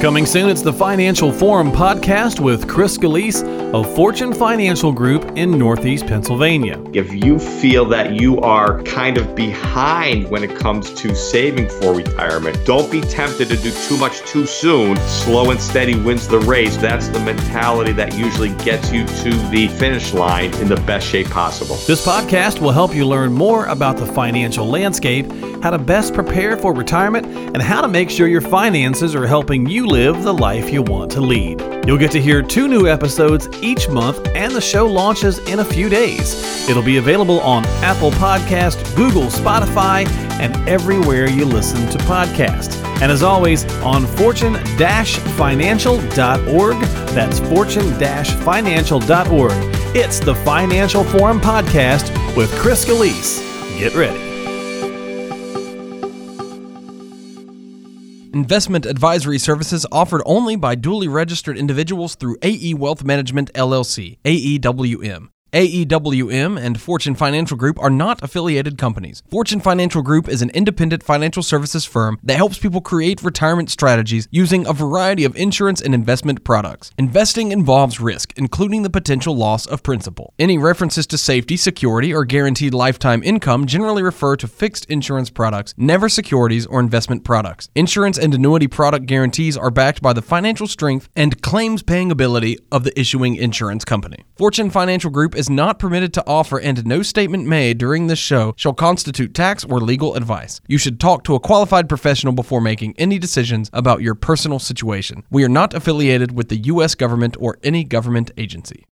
Coming soon, it's the Financial Forum podcast with Chris Scalise of Fortune Financial Group in Northeast Pennsylvania. If you feel that you are kind of behind when it comes to saving for retirement, don't be tempted to do too much too soon. Slow and steady wins the race. That's the mentality that usually gets you to the finish line in the best shape possible. This podcast will help you learn more about the financial landscape, how to best prepare for retirement, and how to make sure your finances are helping you live the life you want to lead. You'll get to hear two new episodes each month, and the show launches in a few days. It'll be available on Apple Podcast, Google, Spotify, and everywhere you listen to podcasts. And as always, on fortune-financial.org. That's fortune-financial.org. It's the Financial Forum Podcast with Chris Scalise. Get ready. Investment advisory services offered only by duly registered individuals through AE Wealth Management LLC, AEWM. AEWM and Fortune Financial Group are not affiliated companies. Fortune Financial Group is an independent financial services firm that helps people create retirement strategies using a variety of insurance and investment products. Investing involves risk, including the potential loss of principal. Any references to safety, security, or guaranteed lifetime income generally refer to fixed insurance products, never securities or investment products. Insurance and annuity product guarantees are backed by the financial strength and claims paying ability of the issuing insurance company. Fortune Financial Group is not permitted to offer, and no statement made during this show shall constitute tax or legal advice. You should talk to a qualified professional before making any decisions about your personal situation. We are not affiliated with the U.S. government or any government agency.